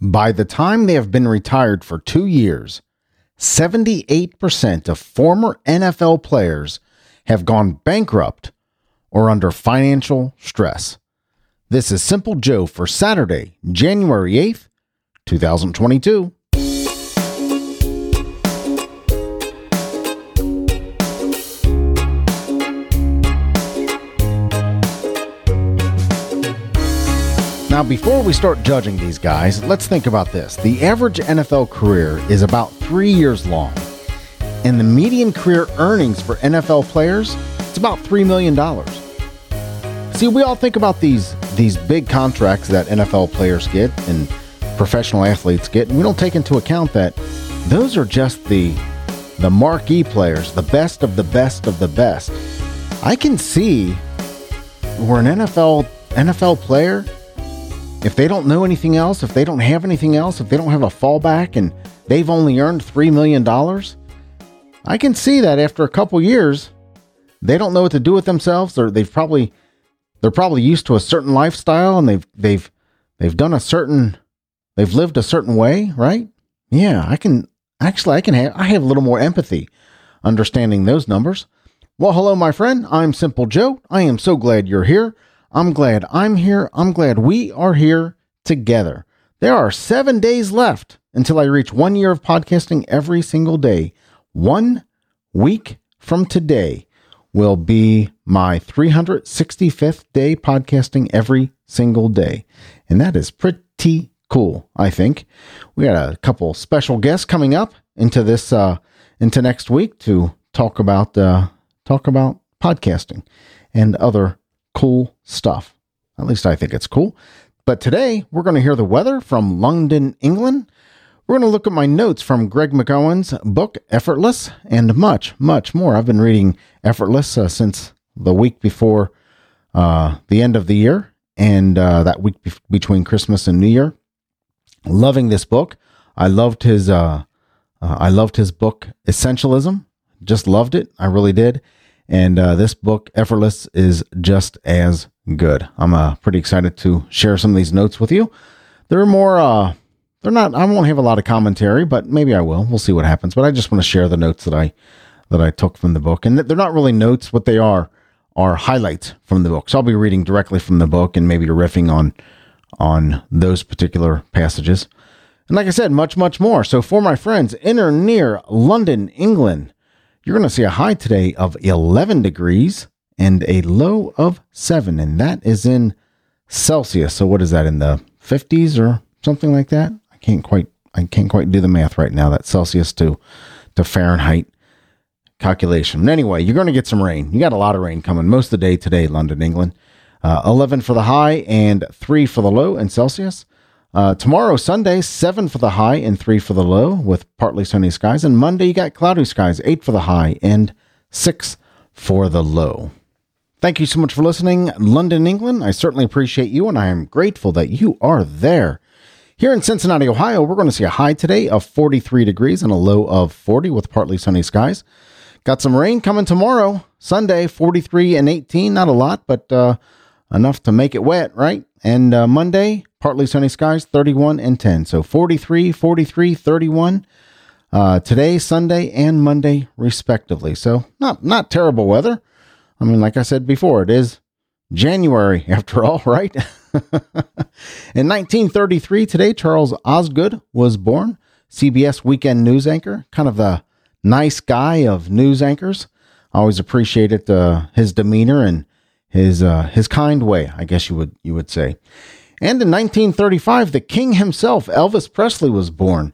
By the time they have been retired for two years, 78% of former NFL players have gone bankrupt or under financial stress. This is Simple Joe for Saturday, January 8th, 2022. Now, before we start judging these guys, let's think about this. The average NFL career is about three years long, and the median career earnings for NFL players is about $3 million. See, we all think about these, these big contracts that NFL players get and professional athletes get, and we don't take into account that those are just the, the marquee players, the best of the best of the best. I can see where an NFL NFL player if they don't know anything else, if they don't have anything else, if they don't have a fallback and they've only earned $3 million, I can see that after a couple years, they don't know what to do with themselves or they've probably they're probably used to a certain lifestyle and they've they've they've done a certain they've lived a certain way, right? Yeah, I can actually I can have I have a little more empathy understanding those numbers. Well, hello my friend. I'm Simple Joe. I am so glad you're here. I'm glad I'm here. I'm glad we are here together. There are seven days left until I reach one year of podcasting every single day. One week from today will be my 365th day podcasting every single day. And that is pretty cool, I think. We got a couple special guests coming up into this uh into next week to talk about uh talk about podcasting and other cool stuff. At least I think it's cool. But today we're going to hear the weather from London, England. We're going to look at my notes from Greg McKeown's book, Effortless, and much, much more. I've been reading Effortless uh, since the week before uh, the end of the year and uh, that week be- between Christmas and New Year. Loving this book. I loved his. Uh, uh, I loved his book, Essentialism. Just loved it. I really did. And uh, this book, Effortless, is just as good. I'm uh, pretty excited to share some of these notes with you. They're more, uh, they're not, I won't have a lot of commentary, but maybe I will. We'll see what happens. But I just want to share the notes that I, that I took from the book. And they're not really notes. What they are, are highlights from the book. So I'll be reading directly from the book and maybe riffing on, on those particular passages. And like I said, much, much more. So for my friends in or near London, England, you're going to see a high today of 11 degrees and a low of 7, and that is in Celsius. So what is that in the 50s or something like that? I can't quite I can't quite do the math right now. That Celsius to to Fahrenheit calculation. But anyway, you're going to get some rain. You got a lot of rain coming most of the day today, London, England. Uh, 11 for the high and 3 for the low in Celsius. Uh, tomorrow, Sunday, 7 for the high and 3 for the low with partly sunny skies. And Monday, you got cloudy skies, 8 for the high and 6 for the low. Thank you so much for listening, London, England. I certainly appreciate you, and I am grateful that you are there. Here in Cincinnati, Ohio, we're going to see a high today of 43 degrees and a low of 40 with partly sunny skies. Got some rain coming tomorrow, Sunday, 43 and 18. Not a lot, but uh, enough to make it wet, right? And uh, Monday, partly sunny skies, 31 and 10. So 43, 43, 31. Uh, today, Sunday, and Monday, respectively. So not not terrible weather. I mean, like I said before, it is January after all, right? In 1933, today, Charles Osgood was born. CBS weekend news anchor, kind of the nice guy of news anchors. Always appreciated uh, his demeanor and his uh, his kind way, I guess you would you would say. And in 1935, the king himself, Elvis Presley, was born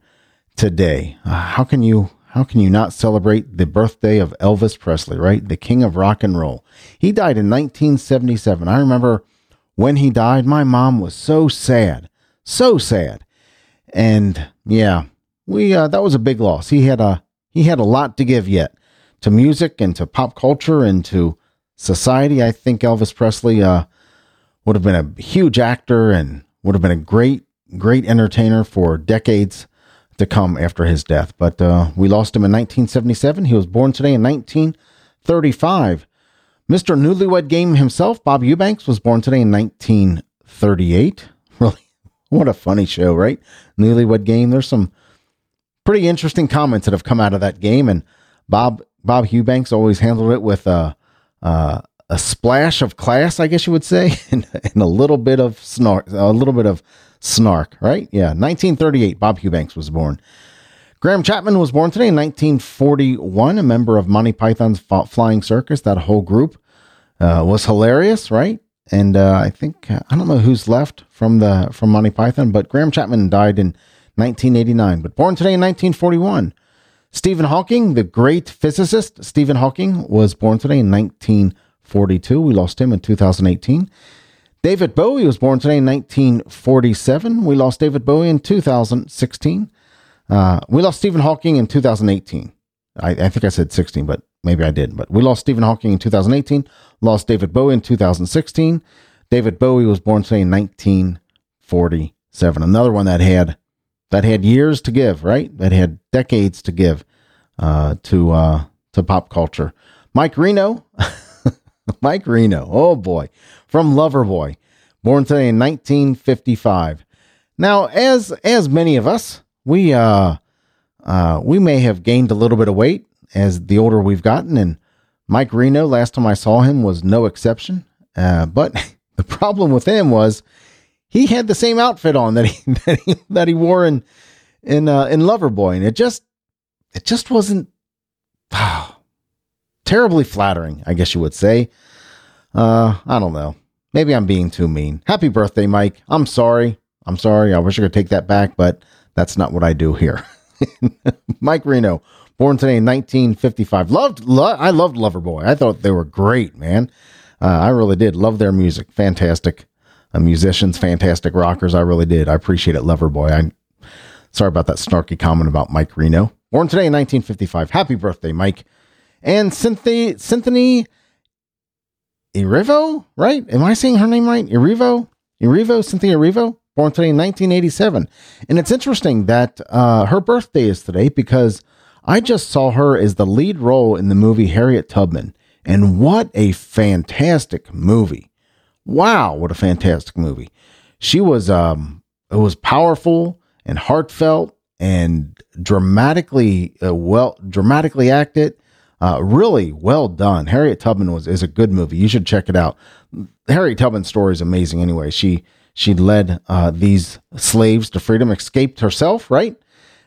today. Uh, how can you how can you not celebrate the birthday of Elvis Presley, right? The king of rock and roll. He died in 1977. I remember when he died, my mom was so sad, so sad. And yeah, we uh, that was a big loss. He had a he had a lot to give yet to music and to pop culture and to society. I think Elvis Presley uh, would have been a huge actor and would have been a great, great entertainer for decades to come after his death. But uh, we lost him in 1977. He was born today in 1935. Mr. Newlywed Game himself, Bob Eubanks, was born today in 1938. Really, what a funny show, right? Newlywed Game. There's some pretty interesting comments that have come out of that game, and Bob Bob Eubanks always handled it with a a, a splash of class, I guess you would say, and, and, a little bit of snark, a little bit of snark, right? Yeah, 1938. Bob Eubanks was born. Graham Chapman was born today in 1941, a member of Monty Python's Flying Circus. That whole group uh, was hilarious, right? And uh, I think uh, I don't know who's left from the from Monty Python, but Graham Chapman died in 1989, but born today in 1941. Stephen Hawking, the great physicist Stephen Hawking, was born today in 1942. We lost him in 2018. David Bowie was born today in 1947. We lost David Bowie in 2016. Uh, we lost Stephen Hawking in 2018. I, I, think I said 16, but maybe I did. But we lost Stephen Hawking in 2018. Lost David Bowie in 2016. David Bowie was born today in 1947. Another one that had that had years to give, right? That had decades to give uh, to uh, to pop culture. Mike Reno, Mike Reno, oh boy, from Loverboy, born today in 1955. Now, as as many of us, we uh, uh, we may have gained a little bit of weight as the older we've gotten, and Mike Reno, last time I saw him, was no exception. Uh, but the problem with him was he had the same outfit on that he that he, that he wore in in uh, in Loverboy, and it just it just wasn't oh, terribly flattering, I guess you would say. Uh, I don't know. Maybe I'm being too mean. Happy birthday, Mike. I'm sorry. I'm sorry. I wish I could take that back, but that's not what I do here. Mike Reno, born today in 1955. Loved, lo- I loved Loverboy. I thought they were great, man. Uh, I really did love their music. Fantastic musicians, fantastic rockers. I really did. I appreciate it, Loverboy. I sorry about that snarky comment about Mike Reno. Born today in 1955. Happy birthday, Mike. And Cynthia, Cynthia Erivo, right? Am I saying her name right? Erivo? Erivo? Cynthia Erivo? Born today in 1987. And it's interesting that uh, her birthday is today because I just saw her as the lead role in the movie Harriet Tubman. And what a fantastic movie. Wow, what a fantastic movie. She was um it was powerful and heartfelt and dramatically uh, well dramatically acted. Uh, really well done. Harriet Tubman was is a good movie. You should check it out. Harriet Tubman's story is amazing. Anyway, she she led uh, these slaves to freedom, escaped herself, right,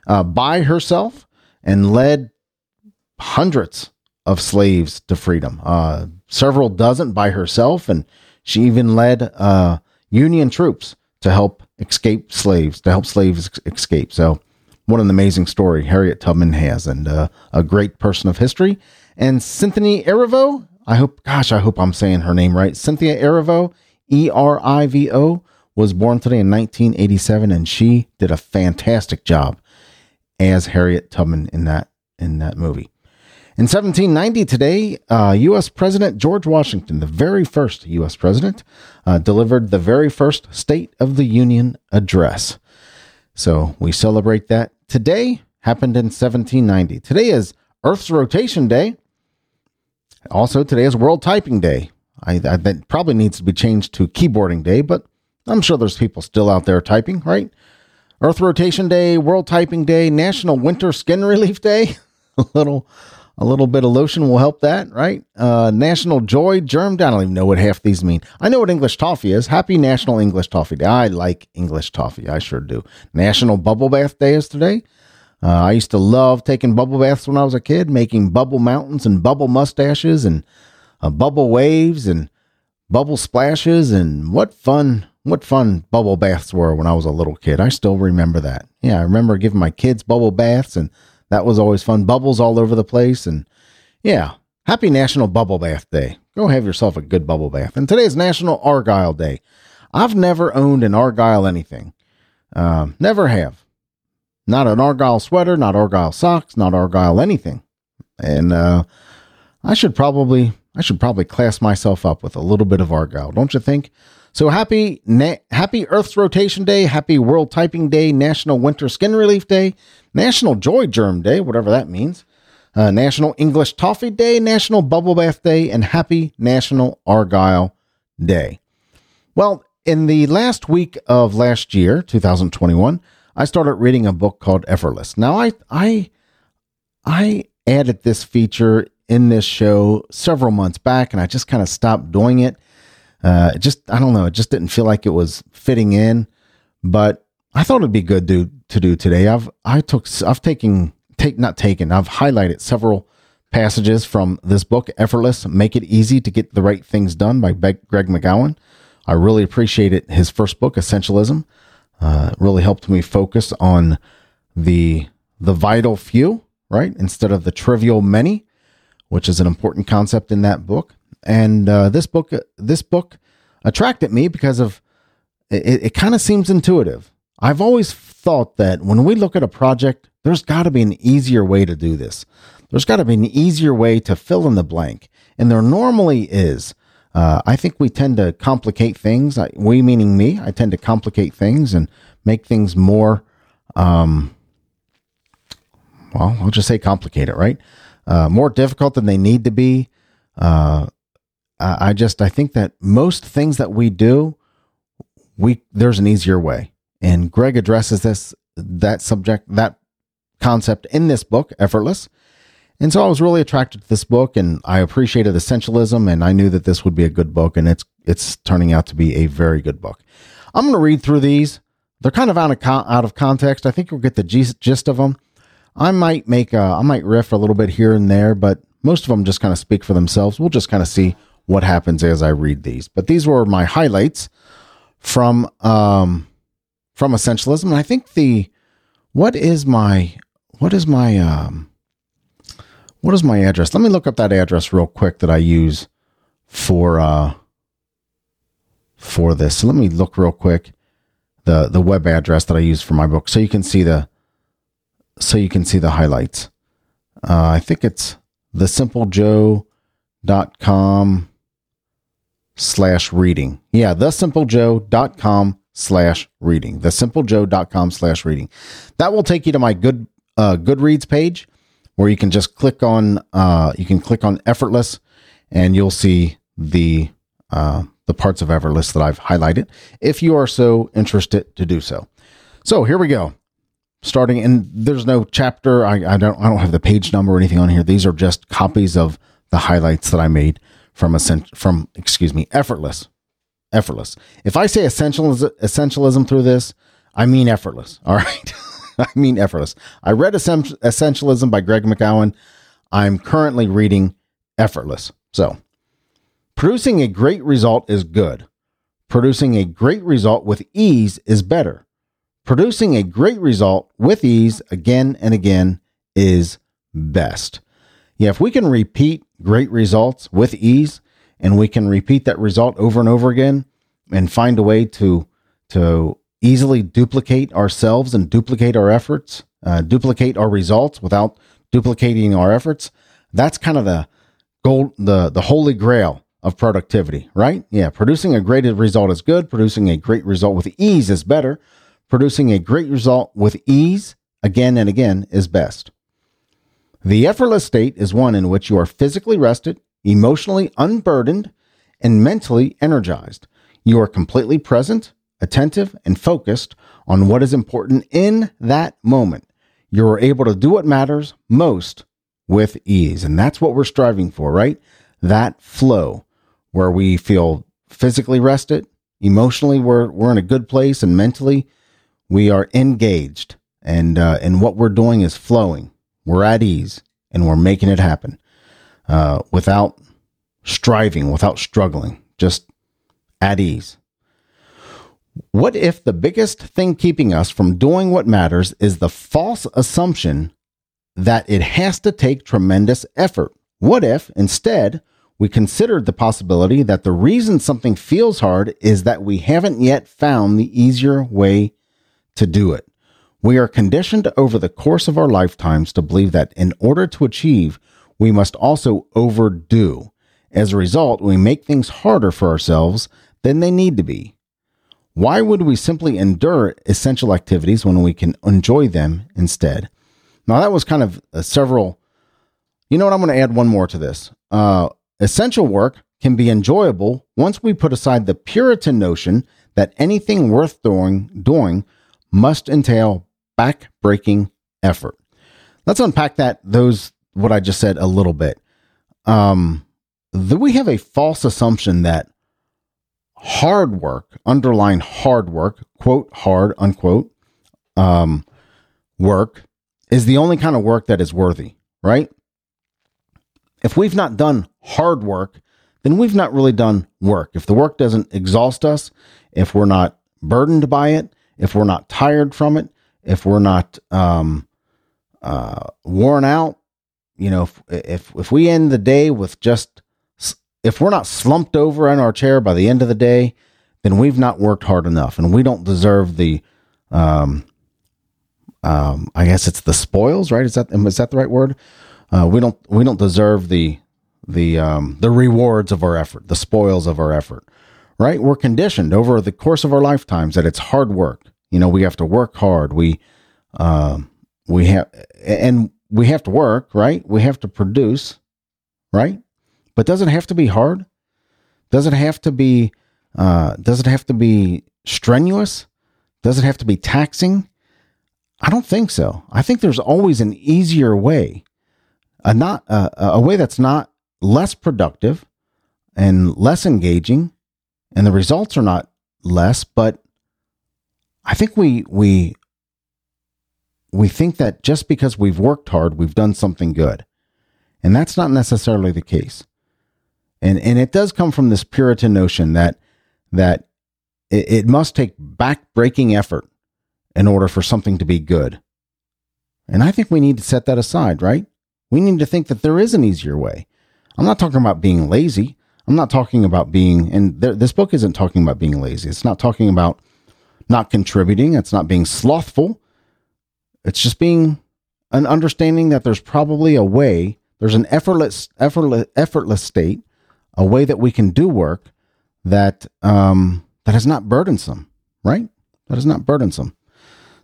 uh, by herself, and led hundreds of slaves to freedom. Uh, several dozen by herself, and she even led uh, Union troops to help escape slaves, to help slaves escape. So, what an amazing story Harriet Tubman has, and uh, a great person of history. And Cynthia Erivo, I hope, gosh, I hope I'm saying her name right. Cynthia Erivo, E R I V O, was born today in 1987, and she did a fantastic job as Harriet Tubman in that in that movie. In 1790, today, uh, U.S. President George Washington, the very first U.S. president, uh, delivered the very first State of the Union address. So we celebrate that today. Happened in 1790. Today is Earth's rotation day. Also, today is World Typing Day. I, I, that probably needs to be changed to keyboarding day, but I'm sure there's people still out there typing, right? Earth rotation day, World Typing Day, National Winter Skin Relief Day. a little a little bit of lotion will help that, right? Uh, National Joy Germ. I don't even know what half these mean. I know what English toffee is. Happy National English Toffee Day. I like English toffee. I sure do. National Bubble Bath Day is today. Uh, I used to love taking bubble baths when I was a kid, making bubble mountains and bubble mustaches and uh, bubble waves and bubble splashes. And what fun, what fun bubble baths were when I was a little kid. I still remember that. Yeah, I remember giving my kids bubble baths and that was always fun. Bubbles all over the place. And yeah, happy National Bubble Bath Day. Go have yourself a good bubble bath. And today is National Argyle Day. I've never owned an Argyle anything. Um, never have. Not an Argyle sweater, not Argyle socks, not Argyle anything. And uh, I should probably I should probably class myself up with a little bit of Argyle, don't you think? So happy na- happy Earth's rotation day, happy World Typing Day, National Winter Skin Relief Day, National Joy Germ Day, whatever that means, uh, National English Toffee Day, National Bubble Bath Day, and happy National Argyle Day. Well, in the last week of last year, 2021, I started reading a book called Effortless. Now, I I I added this feature in this show several months back, and I just kind of stopped doing it. Uh, it just I don't know, it just didn't feel like it was fitting in. But I thought it'd be good to to do today. I've I took I've taken take not taken I've highlighted several passages from this book, Effortless: Make It Easy to Get the Right Things Done by Greg McKeown. I really appreciated his first book, Essentialism. Uh, really helped me focus on the the vital few, right, instead of the trivial many, which is an important concept in that book. And uh, this book, this book, attracted me because of it. It kind of seems intuitive. I've always thought that when we look at a project, there's got to be an easier way to do this. There's got to be an easier way to fill in the blank, and there normally is. Uh, I think we tend to complicate things. I, we meaning me. I tend to complicate things and make things more. Um, well, I'll just say complicated, right? Uh, more difficult than they need to be. Uh, I just I think that most things that we do, we there's an easier way, and Greg addresses this that subject that concept in this book, effortless. And so I was really attracted to this book and I appreciated essentialism and I knew that this would be a good book and it's it's turning out to be a very good book. I'm going to read through these. They're kind of out of out of context. I think you'll get the gist of them. I might make a, I might riff a little bit here and there, but most of them just kind of speak for themselves. We'll just kind of see what happens as I read these. But these were my highlights from um from essentialism and I think the what is my what is my um what is my address? Let me look up that address real quick that I use for uh for this. So let me look real quick the the web address that I use for my book so you can see the so you can see the highlights. Uh, I think it's thesimplejoe.com slash reading. Yeah, thesimplejoe.com slash reading. Thesimplejoe.com slash reading. That will take you to my good uh, Goodreads page where you can just click on uh, you can click on effortless and you'll see the uh, the parts of effortless that I've highlighted if you are so interested to do so. So here we go. Starting and there's no chapter. I, I don't I don't have the page number or anything on here. These are just copies of the highlights that I made from a from excuse me effortless effortless. If I say essentialism, essentialism through this, I mean effortless. All right. I mean effortless. I read Essentialism by Greg McKeown. I'm currently reading Effortless. So, producing a great result is good. Producing a great result with ease is better. Producing a great result with ease again and again is best. Yeah, if we can repeat great results with ease and we can repeat that result over and over again and find a way to to easily duplicate ourselves and duplicate our efforts, uh, duplicate our results without duplicating our efforts. That's kind of the gold, the the holy grail of productivity, right? Yeah, producing a great result is good. Producing a great result with ease is better. Producing a great result with ease again and again is best. The effortless state is one in which you are physically rested, emotionally unburdened, and mentally energized. You are completely present, attentive, and focused on what is important in that moment. You're able to do what matters most with ease. And that's what we're striving for, right? That flow where we feel physically rested, emotionally we're, we're in a good place, and mentally we are engaged. And, uh, and what we're doing is flowing. We're at ease and we're making it happen uh, without striving, without struggling, just at ease. What if the biggest thing keeping us from doing what matters is the false assumption that it has to take tremendous effort? What if, instead, we considered the possibility that the reason something feels hard is that we haven't yet found the easier way to do it? We are conditioned over the course of our lifetimes to believe that in order to achieve, we must also overdo. As a result, we make things harder for ourselves than they need to be. Why would we simply endure essential activities when we can enjoy them instead? Now, that was kind of several. You know what? I'm going to add one more to this. Uh, essential work can be enjoyable once we put aside the Puritan notion that anything worth doing doing must entail back-breaking effort. Let's unpack that those what I just said a little bit. Um, the, we have a false assumption that hard work, underline hard work, quote hard, unquote, um, work is the only kind of work that is worthy, right? If we've not done hard work, then we've not really done work. If the work doesn't exhaust us, if we're not burdened by it, if we're not tired from it, if we're not um, uh, worn out, you know, if, if if we end the day with just if we're not slumped over in our chair by the end of the day, then we've not worked hard enough, and we don't deserve the um, um, I guess it's the spoils, right? Is that is that the right word? Uh, we don't we don't deserve the the um, the rewards of our effort, the spoils of our effort, right? We're conditioned over the course of our lifetimes that it's hard work. You know, we have to work hard. We uh, we have and we have to work, right? We have to produce, right? But does it have to be hard? Does it have to be? Uh, does it have to be strenuous? Does it have to be taxing? I don't think so. I think there's always an easier way, a not uh, a way that's not less productive and less engaging, and the results are not less. But I think we we we think that just because we've worked hard, we've done something good, and that's not necessarily the case. And and it does come from this Puritan notion that that it, it must take back breaking effort in order for something to be good. And I think we need to set that aside, right? We need to think that there is an easier way. I'm not talking about being lazy. I'm not talking about being, and th- this book isn't talking about being lazy. It's not talking about not contributing. It's not being slothful. It's just being an understanding that there's probably a way, there's an effortless, effortless, effortless state, a way that we can do work that, um, that is not burdensome, right? That is not burdensome.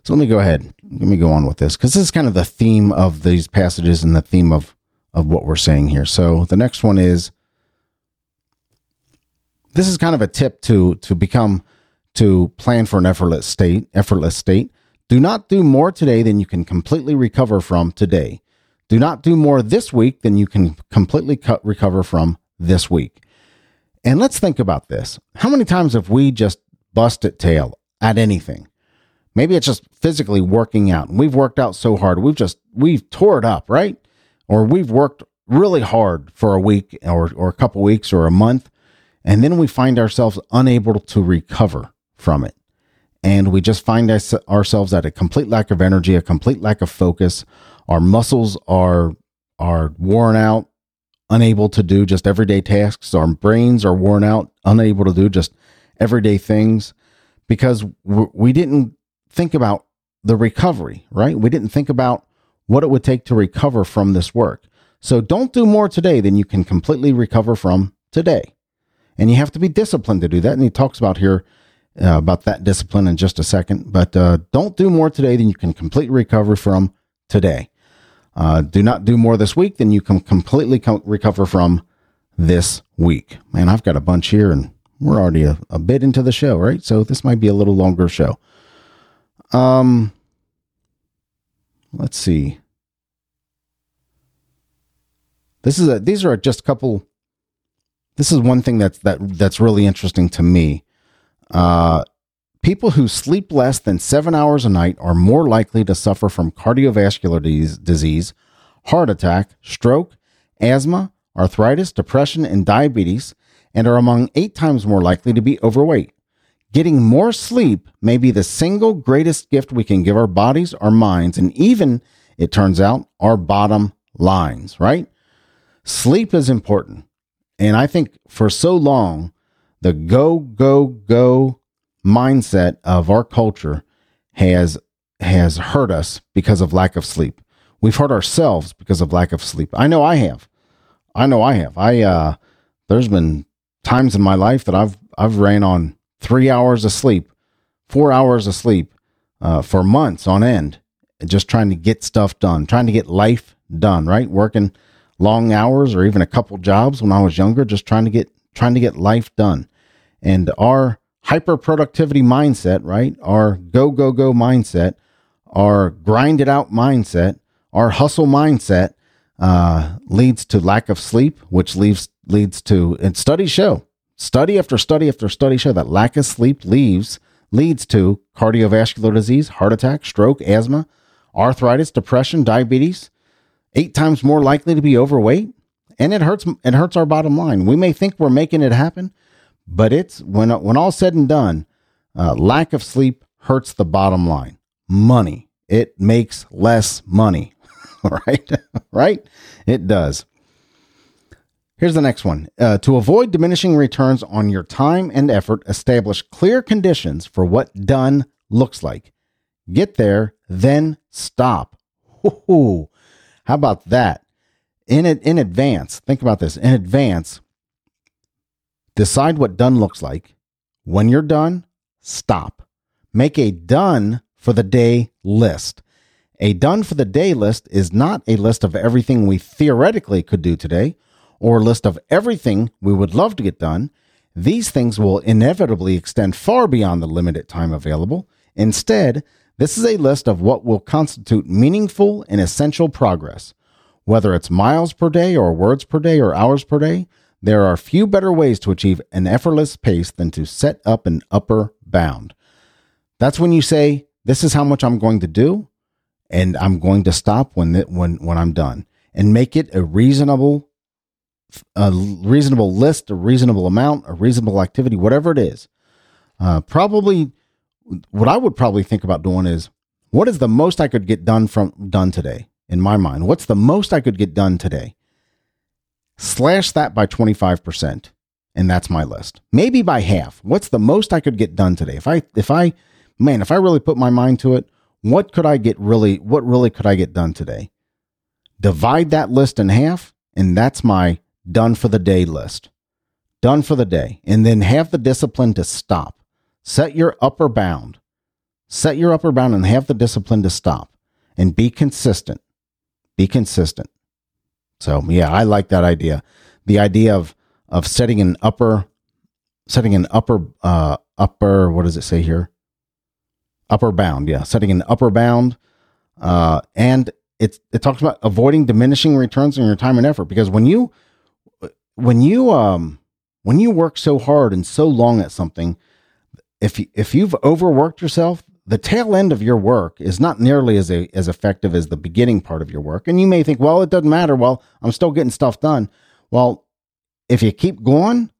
So let me go ahead. Let me go on with this because this is kind of the theme of these passages and the theme of of what we're saying here. So the next one is this is kind of a tip to to become to plan for an effortless state, effortless state. Do not do more today than you can completely recover from today. Do not do more this week than you can completely cut, recover from this week. And let's think about this. How many times have we just busted tail at anything? Maybe it's just physically working out. We've worked out so hard. We've just, we've tore it up, right? Or we've worked really hard for a week or, or a couple weeks or a month. And then we find ourselves unable to recover from it. And we just find ourselves at a complete lack of energy, a complete lack of focus. Our muscles are, are worn out, unable to do just everyday tasks. Our brains are worn out, unable to do just everyday things because we didn't think about the recovery, right? We didn't think about what it would take to recover from this work. So don't do more today than you can completely recover from today. And you have to be disciplined to do that. And he talks about here uh, about that discipline in just a second. But uh, don't do more today than you can completely recover from today. Uh, do not do more this week than you can completely co- recover from this week. Man, I've got a bunch here and we're already a, a bit into the show, right? So this might be a little longer show. Um, let's see. This is a, these are just a couple. This is one thing that's that that's really interesting to me. Uh, people who sleep less than seven hours a night are more likely to suffer from cardiovascular disease, heart attack, stroke, asthma, arthritis, depression, and diabetes, and are among eight times more likely to be overweight. Getting more sleep may be the single greatest gift we can give our bodies, our minds, and even, it turns out, our bottom lines, right? Sleep is important. And I think for so long, the go, go, go mindset of our culture has has hurt us because of lack of sleep. We've hurt ourselves because of lack of sleep. I know I have. I know I have. I uh there's been times in my life that I've I've ran on three hours of sleep, four hours of sleep uh, for months on end, just trying to get stuff done, trying to get life done, right? Working long hours or even a couple jobs when I was younger, just trying to get trying to get life done. And our hyper productivity mindset, right? Our go, go, go mindset, our grind it out mindset, our hustle mindset uh, leads to lack of sleep, which leads leads to and studies show study after study after study show that lack of sleep leaves leads to cardiovascular disease, heart attack, stroke, asthma, arthritis, depression, diabetes, eight times more likely to be overweight, and it hurts it hurts our bottom line. We may think we're making it happen, but it's when when all said and done, uh, lack of sleep hurts the bottom line. Money. It makes less money. right? right? It does. Here's the next one. Uh, to avoid diminishing returns on your time and effort, establish clear conditions for what done looks like. Get there, then stop. Ooh, how about that? In it in advance, think about this. In advance, decide what done looks like. When you're done, stop. Make a done for the day list. A done for the day list is not a list of everything we theoretically could do today or a list of everything we would love to get done. These things will inevitably extend far beyond the limited time available. Instead, this is a list of what will constitute meaningful and essential progress. Whether it's miles per day or words per day or hours per day, there are few better ways to achieve an effortless pace than to set up an upper bound. That's when you say, This is how much I'm going to do, and I'm going to stop when, when, when I'm done, and make it a reasonable a reasonable list, a reasonable amount, a reasonable activity, whatever it is. Uh, probably what I would probably think about doing is what is the most I could get done from done today in my mind? What's the most I could get done today? Slash that by 25% and that's my list. Maybe by half. What's the most I could get done today? If I if I man, if I really put my mind to it, what could I get really what really could I get done today? Divide that list in half and that's my done for the day list. Done for the day. And then have the discipline to stop Set your upper bound. Set your upper bound and have the discipline to stop and be consistent. Be consistent. So, yeah, I like that idea. The idea of of setting an upper setting an upper uh upper what does it say here? Upper bound. Yeah, setting an upper bound uh and it it talks about avoiding diminishing returns on your time and effort because when you when you um when you work so hard and so long at something, if you, if you've overworked yourself, the tail end of your work is not nearly as a, as effective as the beginning part of your work. And you may think, well, it doesn't matter. Well, I'm still getting stuff done. Well, if you keep going,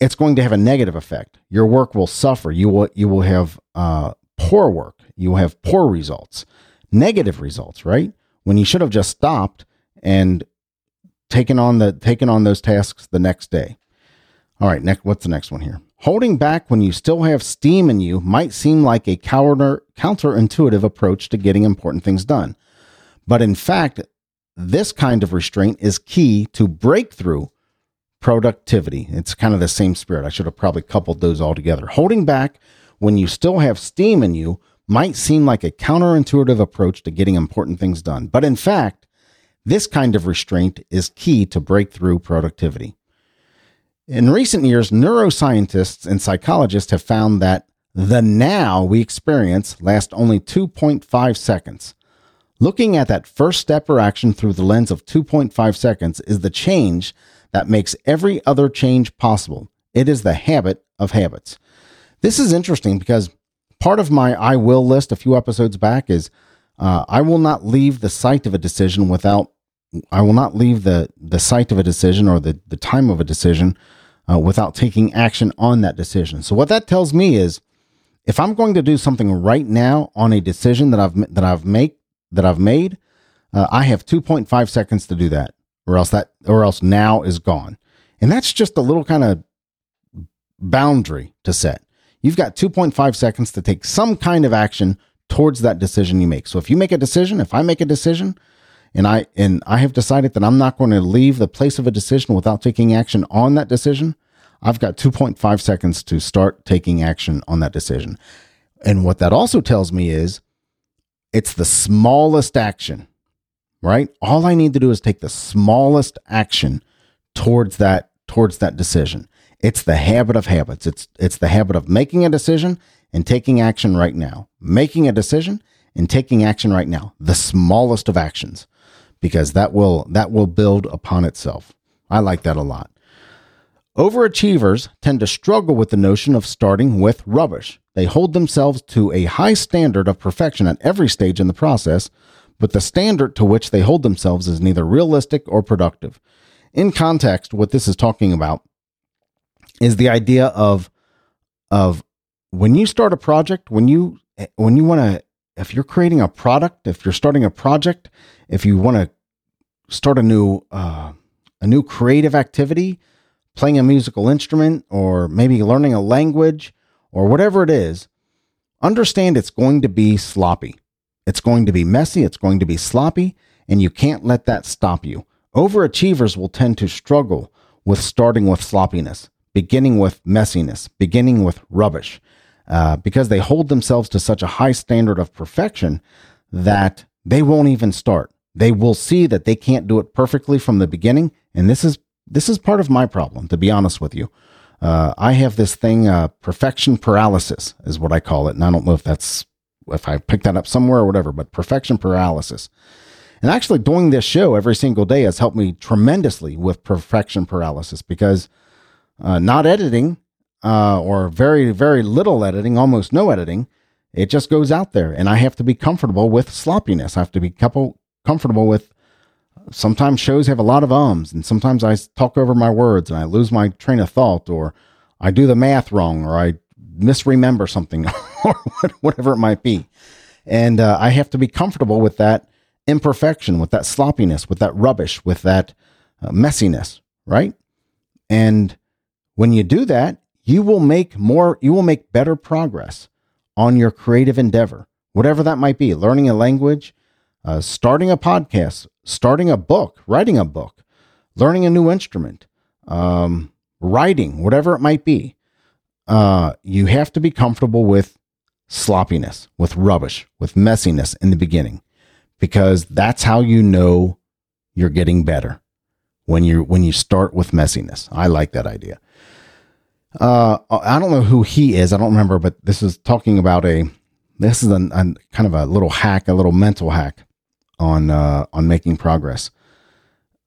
it's going to have a negative effect. Your work will suffer. You will you will have uh, poor work. You will have poor results, negative results. Right when you should have just stopped and taken on the taken on those tasks the next day. All right, next. What's the next one here? Holding back when you still have steam in you might seem like a counter, counterintuitive approach to getting important things done. But in fact, this kind of restraint is key to breakthrough productivity. It's kind of the same spirit. I should have probably coupled those all together. Holding back when you still have steam in you might seem like a counterintuitive approach to getting important things done. But in fact, this kind of restraint is key to breakthrough productivity. In recent years, neuroscientists and psychologists have found that the now we experience lasts only 2.5 seconds. Looking at that first step or action through the lens of 2.5 seconds is the change that makes every other change possible. It is the habit of habits. This is interesting because part of my I will list a few episodes back is uh, I will not leave the site of a decision without I will not leave the the site of a decision or the the time of a decision uh, without taking action on that decision. So what that tells me is, if I'm going to do something right now on a decision that I've that I've make that I've made, uh, I have 2.5 seconds to do that, or else that or else now is gone, and that's just a little kind of boundary to set. You've got 2.5 seconds to take some kind of action towards that decision you make. So if you make a decision, if I make a decision, and I and I have decided that I'm not going to leave the place of a decision without taking action on that decision. I've got 2.5 seconds to start taking action on that decision. And what that also tells me is it's the smallest action, right? All I need to do is take the smallest action towards that towards that decision. It's the habit of habits. It's it's the habit of making a decision and taking action right now. Making a decision and taking action right now. The smallest of actions because that will that will build upon itself. I like that a lot. Overachievers tend to struggle with the notion of starting with rubbish. They hold themselves to a high standard of perfection at every stage in the process, but the standard to which they hold themselves is neither realistic or productive. In context, what this is talking about is the idea of of when you start a project, when you when you want to if you're creating a product, if you're starting a project, if you want to start a new uh, a new creative activity, playing a musical instrument, or maybe learning a language, or whatever it is, understand it's going to be sloppy. It's going to be messy. It's going to be sloppy, and you can't let that stop you. Overachievers will tend to struggle with starting with sloppiness, beginning with messiness, beginning with rubbish uh, because they hold themselves to such a high standard of perfection that they won't even start. They will see that they can't do it perfectly from the beginning, and this is this is part of my problem, to be honest with you. Uh, I have this thing, uh, perfection paralysis is what I call it, and I don't know if that's if I picked that up somewhere or whatever, but perfection paralysis. And actually, doing this show every single day has helped me tremendously with perfection paralysis because uh, not editing uh, or very, very little editing, almost no editing, it just goes out there. And I have to be comfortable with sloppiness. I have to be couple, comfortable with sometimes shows have a lot of ums, and sometimes I talk over my words and I lose my train of thought, or I do the math wrong, or I misremember something, or whatever it might be. And uh, I have to be comfortable with that imperfection, with that sloppiness, with that rubbish, with that uh, messiness, right? And when you do that, you will make more, you will make better progress on your creative endeavor, whatever that might be learning a language, uh, starting a podcast, starting a book, writing a book, learning a new instrument, um, writing, whatever it might be. Uh, you have to be comfortable with sloppiness, with rubbish, with messiness in the beginning, because that's how you know you're getting better when you when you start with messiness. I like that idea. Uh, I don't know who he is. I don't remember, but this is talking about a. This is a, a kind of a little hack, a little mental hack on uh, on making progress.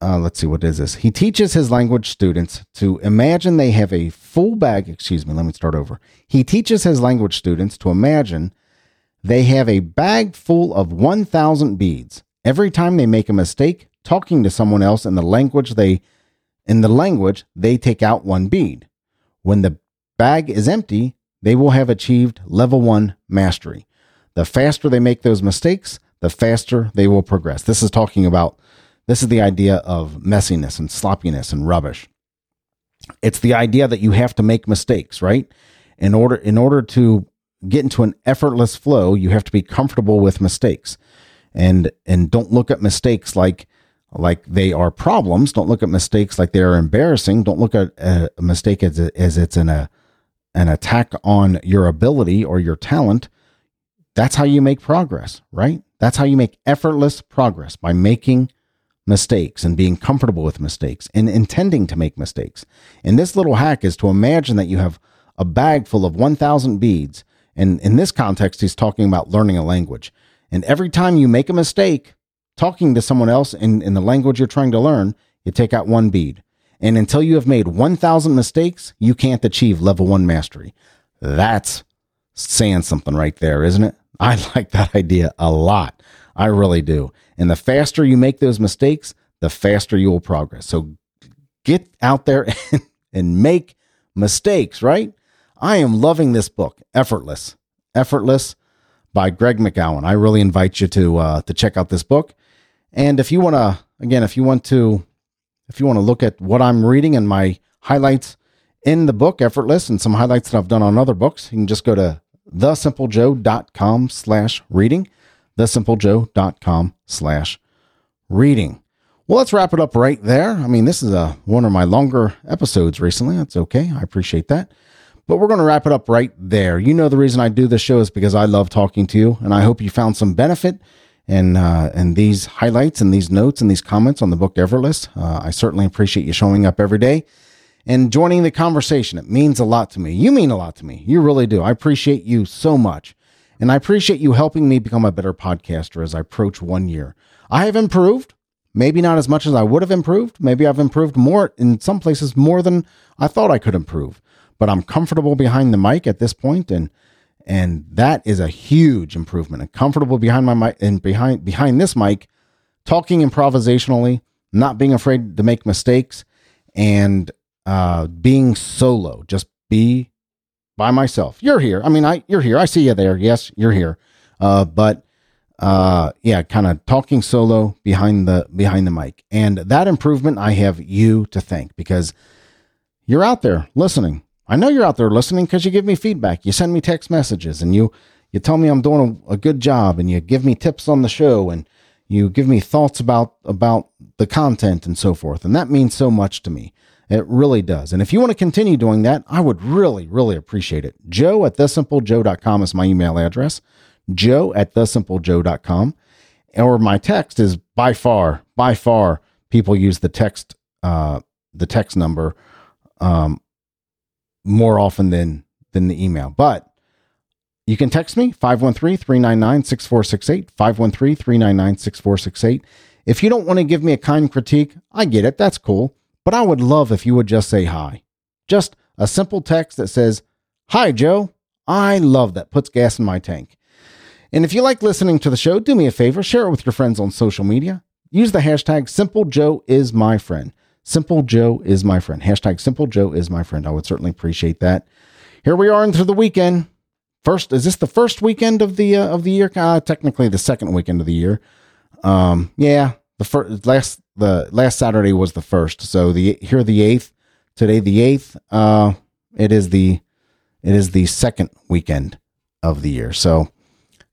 Uh, let's see, what is this? He teaches his language students to imagine they have a full bag. Excuse me, let me start over. He teaches his language students to imagine they have a bag full of 1,000 beads. Every time they make a mistake talking to someone else in the language they in the language, they take out one bead. When the bag is empty, they will have achieved level one mastery. The faster they make those mistakes, the faster they will progress. This is talking about, this is the idea of messiness and sloppiness and rubbish. It's the idea that you have to make mistakes, right? In order, in order to get into an effortless flow, you have to be comfortable with mistakes and, and don't look at mistakes like, like they are problems. Don't look at mistakes like they are embarrassing. Don't look at a mistake as, as it's an, a, an attack on your ability or your talent. That's how you make progress, right? That's how you make effortless progress by making mistakes and being comfortable with mistakes and intending to make mistakes. And this little hack is to imagine that you have a bag full of 1,000 beads. And in this context, he's talking about learning a language. And every time you make a mistake, talking to someone else in, in the language you're trying to learn, you take out one bead. And until you have made 1,000 mistakes, you can't achieve level one mastery. That's saying something right there, isn't it? I like that idea a lot. I really do. And the faster you make those mistakes, the faster you will progress. So get out there and, and make mistakes, right? I am loving this book, Effortless. Effortless by Greg McKeown. I really invite you to uh, to check out this book. And if you want to, again, if you want to, if you want to look at what I'm reading and my highlights in the book, Effortless, and some highlights that I've done on other books, you can just go to thesimplejoe.com slash reading, thesimplejoe.com slash reading. Well, let's wrap it up right there. I mean, this is a, one of my longer episodes recently. That's okay. I appreciate that. But we're going to wrap it up right there. You know, the reason I do this show is because I love talking to you, and I hope you found some benefit and uh, and these highlights and these notes and these comments on the book Effortless. Uh, I certainly appreciate you showing up every day and joining the conversation. It means a lot to me. You mean a lot to me. You really do. I appreciate you so much. And I appreciate you helping me become a better podcaster as I approach one year. I have improved, maybe not as much as I would have improved. Maybe I've improved more in some places more than I thought I could improve. But I'm comfortable behind the mic at this point and and that is a huge improvement. And comfortable behind my mic and behind behind this mic, talking improvisationally, not being afraid to make mistakes, and uh, being solo. Just be by myself. You're here. I mean, I you're here. I see you there. Yes, you're here. Uh, but uh, yeah, kind of talking solo behind the behind the mic, and that improvement I have you to thank because you're out there listening. I know you're out there listening because you give me feedback. You send me text messages, and you you tell me I'm doing a, a good job, and you give me tips on the show, and you give me thoughts about about the content and so forth, and that means so much to me. It really does. And if you want to continue doing that, I would really, really appreciate it. Joe at thesimplejoe.com is my email address. Joe at thesimplejoe.com. Or my text is by far, by far, people use the text, uh, the text number, um, more often than, than the email. But you can text me 513 399 6468, 513 399 6468. If you don't want to give me a kind critique, I get it. That's cool. But I would love if you would just say hi. Just a simple text that says, Hi, Joe. I love that. Puts gas in my tank. And if you like listening to the show, do me a favor, share it with your friends on social media. Use the hashtag Simple Joe is my friend. Simple Joe is my friend. Hashtag Simple Joe is my friend. I would certainly appreciate that. Here we are into the weekend. First, is this the first weekend of the uh, of the year? Uh, technically, the second weekend of the year. Um, yeah, the first last the last Saturday was the first. So the here the eighth. Today the eighth. Uh, it is the it is the second weekend of the year. So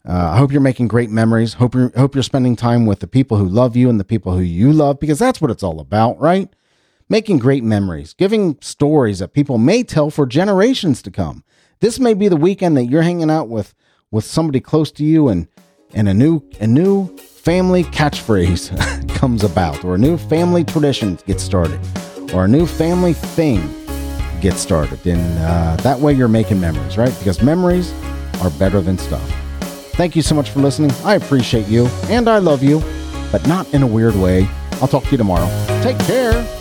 uh, I hope you're making great memories. Hope you hope you're spending time with the people who love you and the people who you love because that's what it's all about, right? Making great memories, giving stories that people may tell for generations to come. This may be the weekend that you're hanging out with with somebody close to you and and a new a new family catchphrase comes about, or a new family tradition gets started, or a new family thing gets started. And uh, that way you're making memories, right? Because memories are better than stuff. Thank you so much for listening. I appreciate you and I love you, but not in a weird way. I'll talk to you tomorrow. Take care.